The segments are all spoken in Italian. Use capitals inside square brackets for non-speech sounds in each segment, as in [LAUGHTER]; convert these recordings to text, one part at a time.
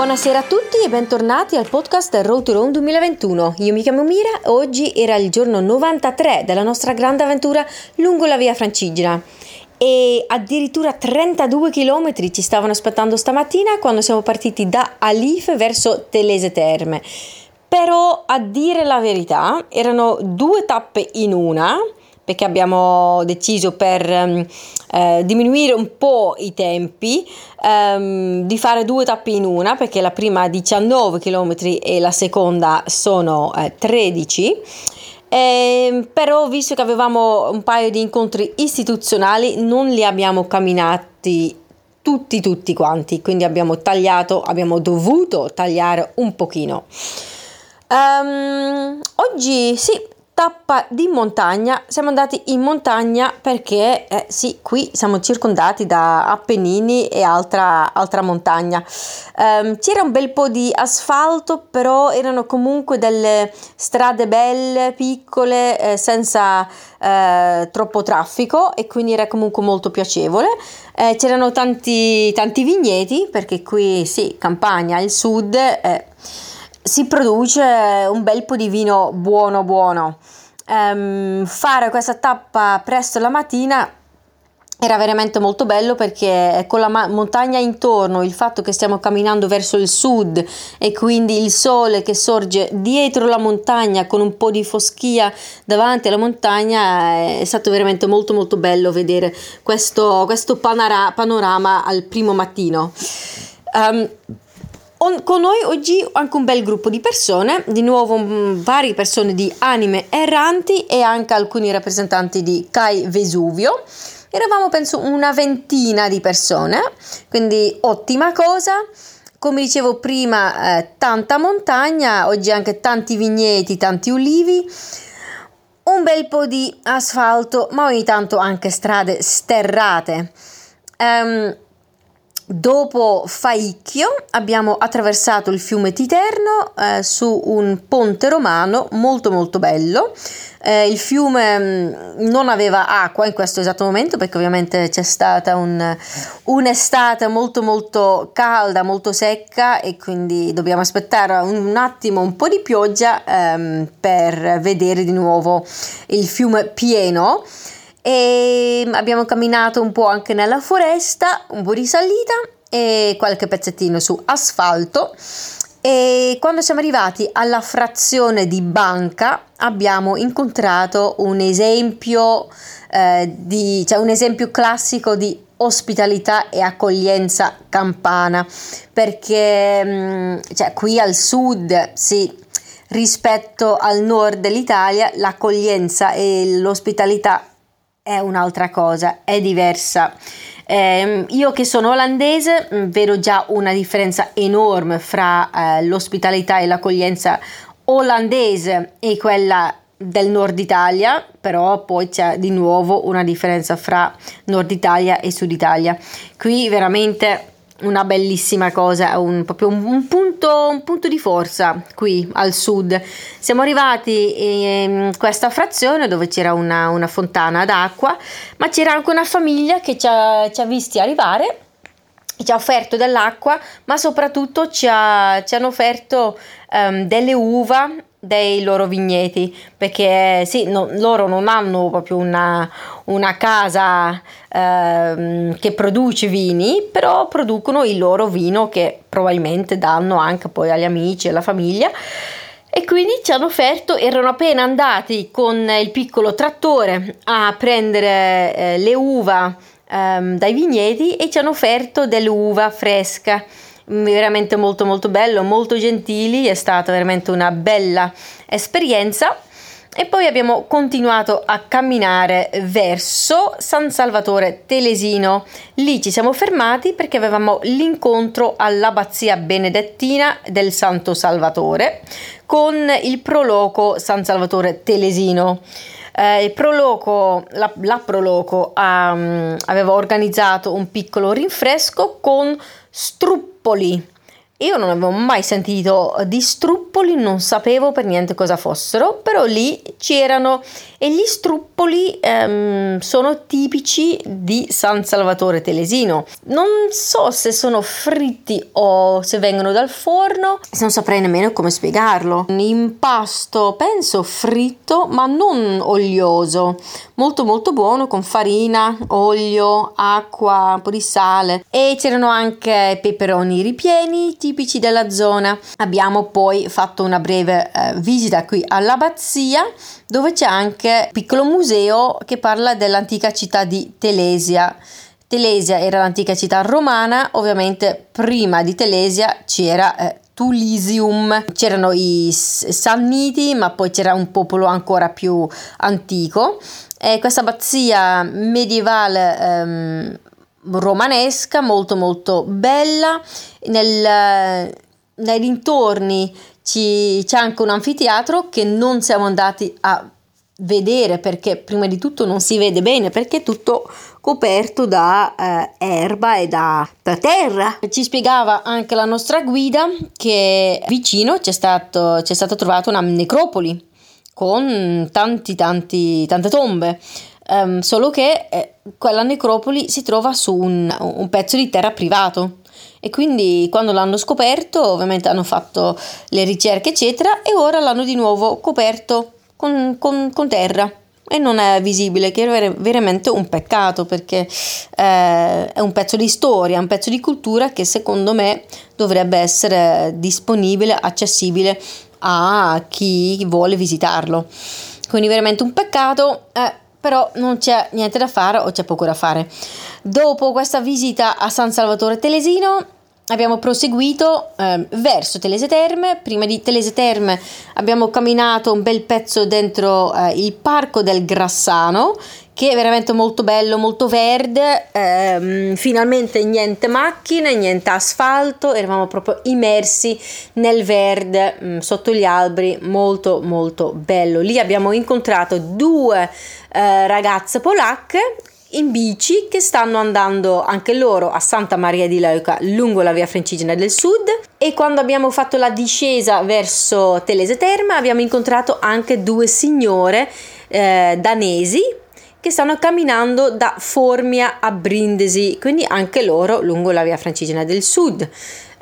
Buonasera a tutti e bentornati al podcast Road to Rome 2021. Io mi chiamo Mira, oggi era il giorno 93 della nostra grande avventura lungo la via Francigena e addirittura 32 km ci stavano aspettando stamattina quando siamo partiti da Alife verso Telese Terme. Però a dire la verità erano due tappe in una perché abbiamo deciso per um, eh, diminuire un po' i tempi um, di fare due tappe in una perché la prima ha 19 km e la seconda sono eh, 13 eh, però visto che avevamo un paio di incontri istituzionali non li abbiamo camminati tutti tutti quanti. Quindi abbiamo tagliato abbiamo dovuto tagliare un pochino. Um, oggi sì tappa di montagna. Siamo andati in montagna perché eh, sì, qui siamo circondati da Appennini e altra, altra montagna. Um, c'era un bel po' di asfalto, però erano comunque delle strade belle, piccole, eh, senza eh, troppo traffico e quindi era comunque molto piacevole. Eh, c'erano tanti, tanti vigneti perché qui sì, campagna, il sud eh, si produce un bel po' di vino buono buono. Um, fare questa tappa presto la mattina era veramente molto bello perché con la ma- montagna intorno, il fatto che stiamo camminando verso il sud e quindi il sole che sorge dietro la montagna con un po' di foschia davanti alla montagna è stato veramente molto molto bello vedere questo, questo panara- panorama al primo mattino. Um, on, con noi oggi anche un bel gruppo di persone, di nuovo m, varie persone di anime erranti e anche alcuni rappresentanti di Kai Vesuvio. Eravamo penso una ventina di persone, quindi ottima cosa. Come dicevo prima, eh, tanta montagna, oggi anche tanti vigneti, tanti ulivi, un bel po' di asfalto, ma ogni tanto anche strade sterrate. Um, Dopo Faicchio abbiamo attraversato il fiume Titerno eh, su un ponte romano molto molto bello. Eh, il fiume mm, non aveva acqua in questo esatto momento perché ovviamente c'è stata un, un'estate molto molto calda, molto secca e quindi dobbiamo aspettare un, attimo un po' di pioggia ehm, per vedere di nuovo il fiume pieno e abbiamo camminato un po' anche nella foresta, un po' di salita e qualche pezzettino su asfalto. E quando siamo arrivati alla frazione di banca abbiamo incontrato un esempio eh, di, cioè un esempio classico di ospitalità e accoglienza campana. Perché mm, cioè, qui al sud sì rispetto al nord dell'Italia l'accoglienza e l'ospitalità è un'altra cosa, è diversa. Eh, io che sono olandese mm, vedo già una differenza enorme fra eh, l'ospitalità e l'accoglienza olandese e quella del nord Italia, però poi c'è di nuovo una differenza fra nord Italia e sud Italia. Qui veramente una bellissima cosa, un, proprio un, un, punto, un, punto, di forza qui al sud. Siamo arrivati in questa frazione dove c'era una, una fontana d'acqua, ma c'era anche una famiglia che ci ha, ci ha visti arrivare ci ha offerto dell'acqua, ma soprattutto ci, ha, ci hanno offerto um, delle uva dei loro vigneti perché sì, no, loro non hanno proprio una, una casa ehm, che produce vini però producono il loro vino che probabilmente danno anche poi agli amici e alla famiglia. E quindi ci hanno offerto erano appena andati con il piccolo trattore a prendere eh, le uva ehm, dai vigneti e ci hanno offerto dell'uva fresca veramente molto molto bello, molto gentili, è stata veramente una bella esperienza. E poi abbiamo continuato a camminare verso San Salvatore Telesino. Lì ci siamo fermati perché avevamo l'incontro all'abbazia benedettina del Santo Salvatore con il proloco San Salvatore Telesino. Eh, il proloco, la, la proloco um, aveva organizzato un piccolo rinfresco con Poli. Io non avevo mai sentito di struppoli, non sapevo per niente cosa fossero, però lì c'erano e gli struppoli ehm, sono tipici di San Salvatore Telesino. Non so se sono fritti o se vengono dal forno, non saprei nemmeno come spiegarlo. Un impasto, penso fritto, ma non olioso, molto molto buono con farina, olio, acqua, un po' di sale e c'erano anche peperoni ripieni tipici della zona. Abbiamo poi fatto una breve eh, visita qui all'abbazia dove c'è anche un piccolo museo che parla dell'antica città di Telesia. Telesia era l'antica città romana, ovviamente prima di Telesia c'era eh, Tulisium, c'erano i Sanniti, ma poi c'era un popolo ancora più antico. E questa abbazia medievale ehm, romanesca, molto molto bella, nel, nei dintorni ci, c'è anche un anfiteatro che non siamo andati a vedere perché prima di tutto non si vede bene perché è tutto coperto da eh, erba e da, da, terra. Ci spiegava anche la nostra guida che vicino c'è, stato, c'è stata trovata una necropoli con tanti tanti tante tombe. Um, solo che eh, quella necropoli si trova su un, un pezzo di terra privato e quindi quando l'hanno scoperto ovviamente hanno fatto le ricerche eccetera e ora l'hanno di nuovo coperto con, con, con terra e non è visibile, che è veramente un peccato perché eh, è un pezzo di storia, un pezzo di cultura che secondo me dovrebbe essere disponibile, accessibile a chi vuole visitarlo. Quindi veramente un peccato. Eh, però non c'è niente da fare o c'è poco da fare. Dopo questa visita a San Salvatore Telesino abbiamo proseguito eh, verso Telese Terme. Prima di Telese Terme abbiamo camminato un bel pezzo dentro eh, il parco del Grassano, che è veramente molto bello, molto verde. Eh, finalmente niente macchine, niente asfalto, eravamo proprio immersi nel verde mh, mm, sotto gli alberi, molto molto bello. Lì abbiamo incontrato due eh, ragazze polacche in bici che stanno andando anche loro a Santa Maria di Leuca lungo la via Francigena del Sud e quando abbiamo fatto la discesa verso Telese Terma abbiamo incontrato anche due signore eh, danesi che stanno camminando da Formia a Brindisi, quindi anche loro lungo la via Francigena del Sud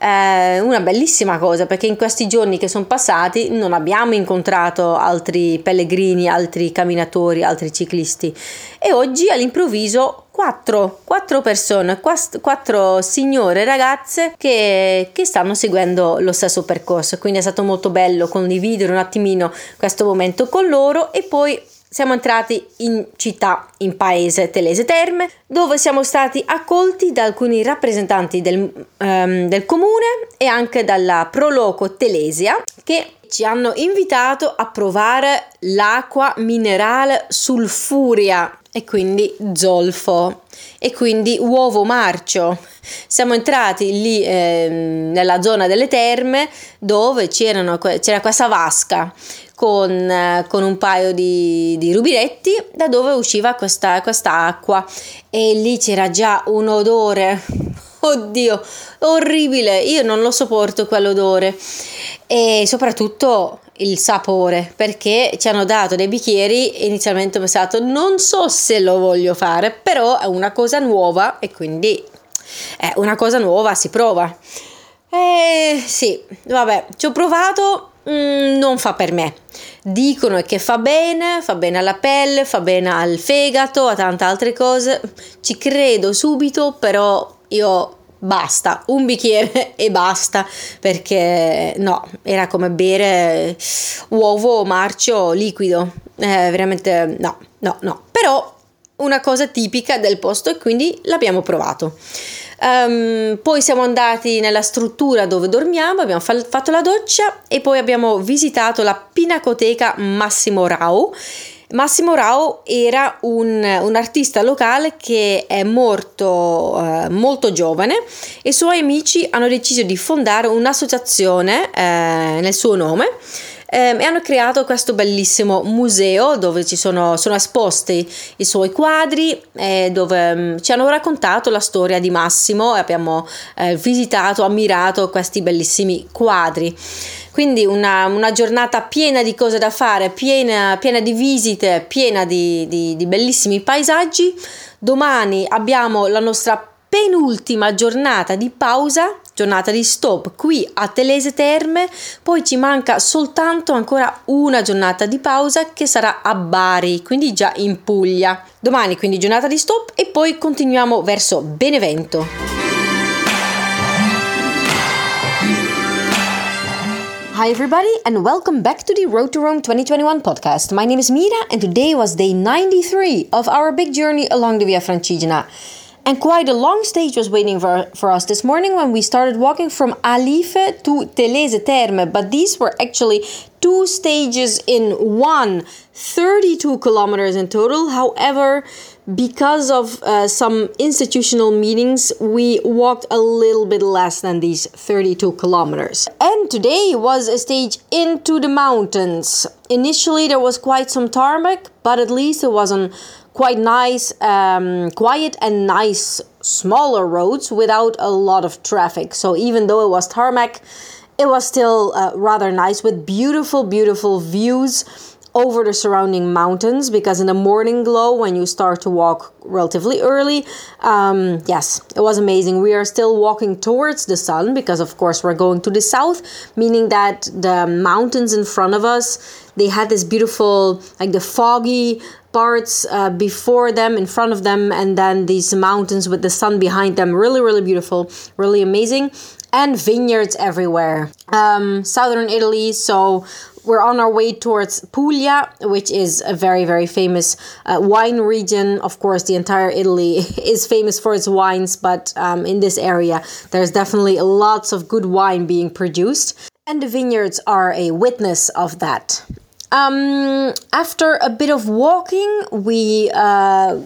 eh, una bellissima cosa perché in questi giorni che sono passati non abbiamo incontrato altri pellegrini, altri camminatori, altri ciclisti e oggi all'improvviso quattro, quattro persone, quattro signore ragazze che, che, stanno seguendo lo stesso percorso. Quindi è stato molto bello condividere un attimino questo momento con loro e poi siamo entrati in città, in paese Telese Terme, dove siamo stati accolti da alcuni rappresentanti del, um, del comune e anche dalla Proloco Telesia che ci hanno invitato a provare l'acqua minerale sulfuria e quindi zolfo e quindi uovo marcio. Siamo entrati lì eh, nella zona delle terme dove c'era questa vasca con, con un paio di, di, rubinetti da dove usciva questa, questa acqua. E lì c'era già un odore. [LAUGHS] Oddio orribile. Io non lo sopporto quell'odore. E soprattutto il sapore perché ci hanno dato dei bicchieri inizialmente ho pensato non so se lo voglio fare però è una cosa nuova e quindi è una cosa nuova si prova. Eh sì vabbè ci ho provato mm, non fa per me. Dicono che fa bene, fa bene alla pelle, fa bene al fegato, a tante altre cose. Ci credo subito, però io basta, un bicchiere [LAUGHS] e basta, perché no, era come bere uovo marcio liquido. Eh, veramente no, no, no. Però una cosa tipica del posto e quindi l'abbiamo provato. Um, poi siamo andati nella struttura dove dormiamo, abbiamo fa- fatto la doccia e poi abbiamo visitato la Pinacoteca Massimo Rau. Massimo Rau era un, un artista locale che è morto uh, molto giovane e i suoi amici hanno deciso di fondare un'associazione uh, nel suo nome eh, e hanno creato questo bellissimo museo dove ci sono, sono esposti i suoi quadri eh, dove um, ci hanno raccontato la storia di Massimo e abbiamo eh, visitato, ammirato questi bellissimi quadri. Quindi una, una, giornata piena di cose da fare, piena, piena di visite, piena di, di, di bellissimi paesaggi. Domani abbiamo la nostra penultima giornata di pausa, giornata di stop qui a Telese Terme, poi ci manca soltanto ancora una giornata di pausa che sarà a Bari, quindi già in Puglia. Domani quindi giornata di stop e poi continuiamo verso Benevento. Hi, everybody, and welcome back to the Road to Rome 2021 podcast. My name is Mira, and today was day 93 of our big journey along the Via Francigena. And quite a long stage was waiting for, for us this morning when we started walking from Alife to Telese Terme, but these were actually two stages in one, 32 kilometers in total. However, because of uh, some institutional meetings, we walked a little bit less than these 32 kilometers. And today was a stage into the mountains. Initially, there was quite some tarmac, but at least it was on quite nice, um, quiet and nice smaller roads without a lot of traffic. So even though it was tarmac, it was still uh, rather nice with beautiful, beautiful views over the surrounding mountains because in the morning glow when you start to walk relatively early um, yes it was amazing we are still walking towards the sun because of course we're going to the south meaning that the mountains in front of us they had this beautiful like the foggy parts uh, before them, in front of them, and then these mountains with the sun behind them. Really, really beautiful, really amazing. And vineyards everywhere. Um, southern Italy, so we're on our way towards Puglia, which is a very, very famous uh, wine region. Of course, the entire Italy [LAUGHS] is famous for its wines, but um, in this area, there's definitely lots of good wine being produced. And the vineyards are a witness of that. Um, after a bit of walking, we uh,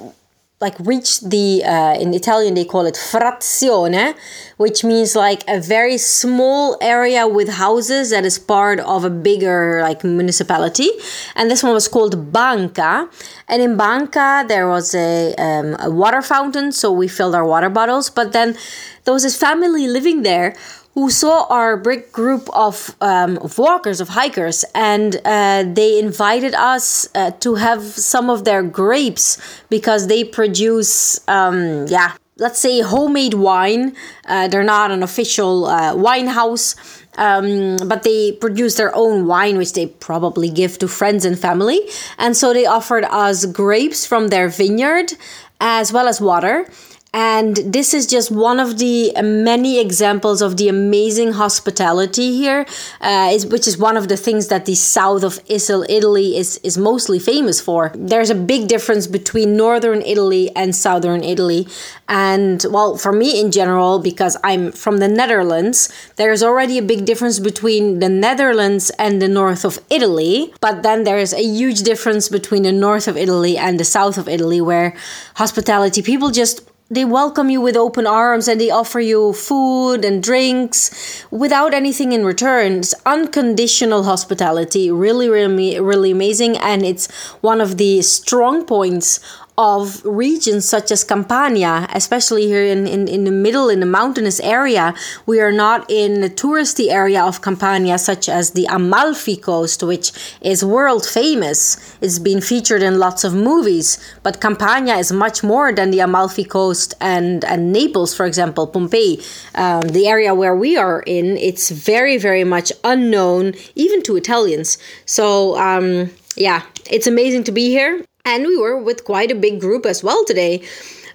like reached the uh, in Italian they call it frazione, which means like a very small area with houses that is part of a bigger like municipality. And this one was called Banca. And in Banca there was a, um, a water fountain, so we filled our water bottles. But then there was this family living there who saw our big group of, um, of walkers, of hikers, and uh, they invited us uh, to have some of their grapes because they produce, um, yeah, let's say homemade wine. Uh, they're not an official uh, wine house. Um, but they produce their own wine, which they probably give to friends and family. And so they offered us grapes from their vineyard as well as water. And this is just one of the many examples of the amazing hospitality here, uh, is, which is one of the things that the south of Italy is, is mostly famous for. There's a big difference between northern Italy and southern Italy. And well, for me in general, because I'm from the Netherlands, there's already a big difference between the Netherlands and the north of Italy. But then there's a huge difference between the north of Italy and the south of Italy, where hospitality, people just they welcome you with open arms and they offer you food and drinks without anything in return. It's unconditional hospitality, really, really, really amazing, and it's one of the strong points of regions such as Campania, especially here in, in, in the middle, in the mountainous area. We are not in the touristy area of Campania, such as the Amalfi Coast, which is world famous. It's been featured in lots of movies, but Campania is much more than the Amalfi Coast and, and Naples, for example, Pompeii. Um, the area where we are in, it's very, very much unknown, even to Italians. So, um, yeah, it's amazing to be here. And we were with quite a big group as well today.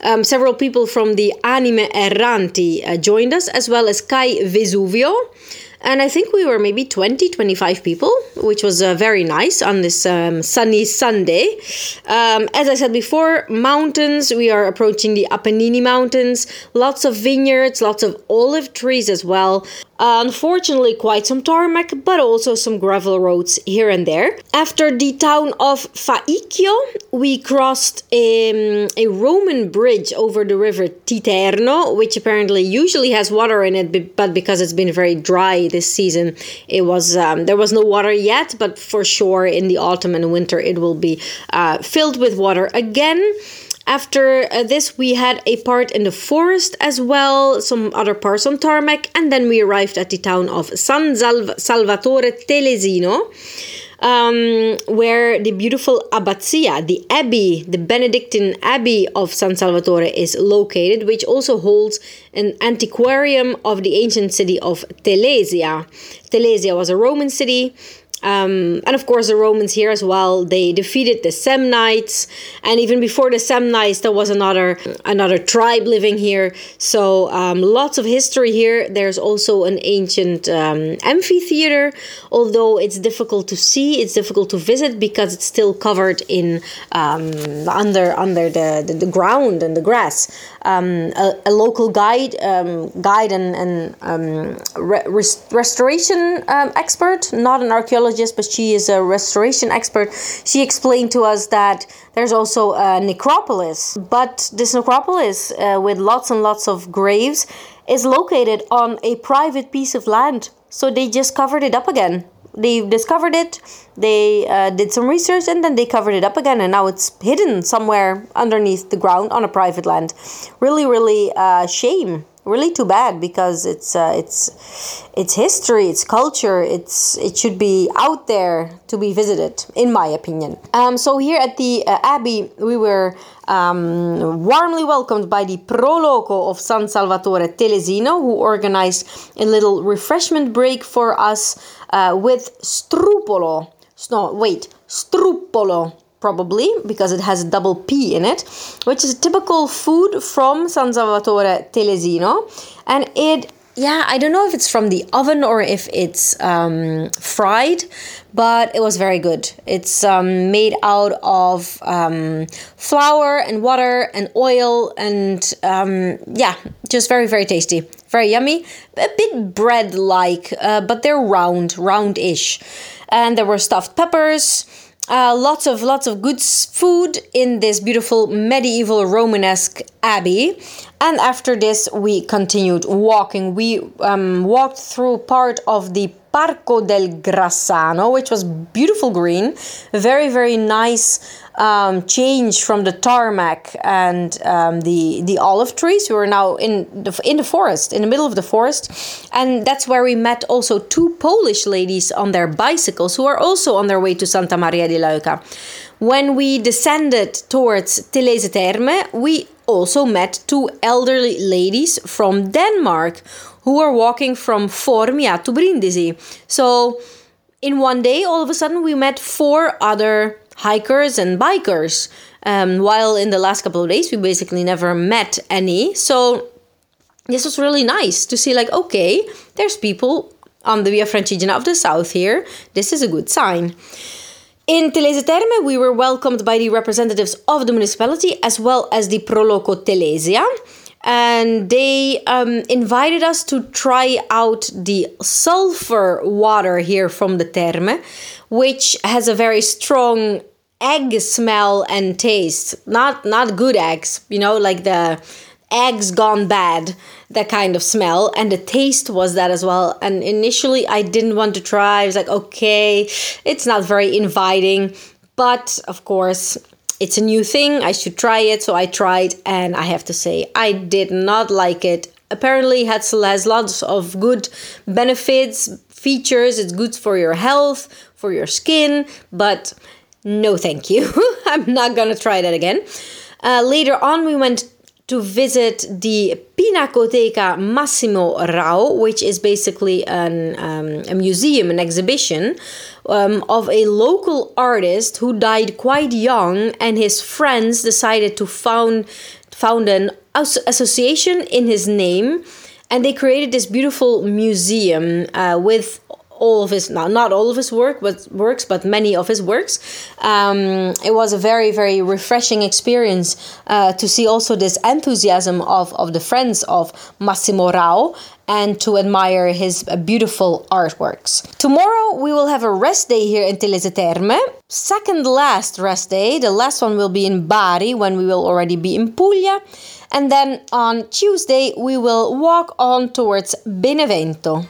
Um, several people from the Anime Erranti uh, joined us, as well as Kai Vesuvio. And I think we were maybe 20, 25 people, which was uh, very nice on this um, sunny Sunday. Um, as I said before, mountains, we are approaching the Apennini Mountains, lots of vineyards, lots of olive trees as well. Uh, unfortunately, quite some tarmac, but also some gravel roads here and there. After the town of Faicchio, we crossed um, a Roman bridge over the river Titerno, which apparently usually has water in it, but because it's been very dry this season, it was um, there was no water yet. But for sure, in the autumn and winter, it will be uh, filled with water again. After uh, this, we had a part in the forest as well, some other parts on tarmac, and then we arrived at the town of San Salvatore Telesino. Um, where the beautiful abbazia, the abbey, the Benedictine Abbey of San Salvatore is located, which also holds an antiquarium of the ancient city of Telesia. Telesia was a Roman city um, and of course, the Romans here as well. They defeated the Samnites, and even before the Samnites, there was another another tribe living here. So um, lots of history here. There's also an ancient um, amphitheater, although it's difficult to see. It's difficult to visit because it's still covered in um, under under the, the, the ground and the grass. Um, a, a, local guide um, guide and, and re- restoration expert, not an archaeologist archaeologist, but she is a restoration expert. She explained to us that there's also a necropolis, but this necropolis uh, with lots and lots of graves is located on a private piece of land. So they just covered it up again. They discovered it, they uh, did some research, and then they covered it up again, and now it's hidden somewhere underneath the ground on a private land. Really, really uh, shame really too bad because it's uh, it's it's history, it's culture, it's it should be out there to be visited, in my opinion. Um, so here at the uh, abbey, we were um, warmly welcomed by the Proloco of San Salvatore Telesino, who organized a little refreshment break for us uh, with strupolo. No, wait, struppolo probably because it has a double P in it, which is a typical food from San Salvatore Telesino. And it, yeah, I don't know if it's from the oven or if it's um, fried, but it was very good. It's um, made out of um, flour and water and oil, and um, yeah, just very, very tasty. Very yummy. A bit bread like, uh, but they're round, round ish. And there were stuffed peppers uh, lots of lots of good food in this beautiful medieval Romanesque abbey. And after this, we continued walking. We um, walked through part of the Parco del Grassano, which was beautiful green, very very nice um, change from the tarmac and um, the the olive trees. We were now in the in the forest, in the middle of the forest, and that's where we met also two Polish ladies on their bicycles who are also on their way to Santa Maria di Leuca. When we descended towards Telese Terme, we also met two elderly ladies from Denmark who were walking from Formia to Brindisi. So in one day, all of a sudden, we met four other hikers and bikers. Um, while in the last couple of days, we basically never met any. So this was really nice to see, like, okay, there's people on the Via Francigena of the South here. This is a good sign. In Telese Terme, we were welcomed by the representatives of the municipality as well as the Proloco Telesia and they um, invited us to try out the sulfur water here from the Terme, which has a very strong egg smell and taste. Not not good eggs, you know, like the eggs gone bad, that kind of smell, and the taste was that as well. And initially, I didn't want to try. I was like, okay, it's not very inviting, but of course it's a new thing. I should try it. So I tried, and I have to say, I did not like it. Apparently, Hetzel has lots of good benefits, features. It's good for your health, for your skin, but no, thank you. [LAUGHS] I'm not gonna try that again. Uh, later on, we went to visit the Pinacoteca Massimo Rao, which is basically an, um, a museum, an exhibition um, of a local artist who died quite young, and his friends decided to found found an association in his name, and they created this beautiful museum uh, with all of his now not all of his work but works but many of his works um, it was a very very refreshing experience uh, to see also this enthusiasm of, of the friends of massimo rao and to admire his beautiful artworks. Tomorrow we will have a rest day here in Telese Terme. Second last rest day. The last one will be in Bari when we will already be in Puglia. And then on Tuesday we will walk on towards Benevento.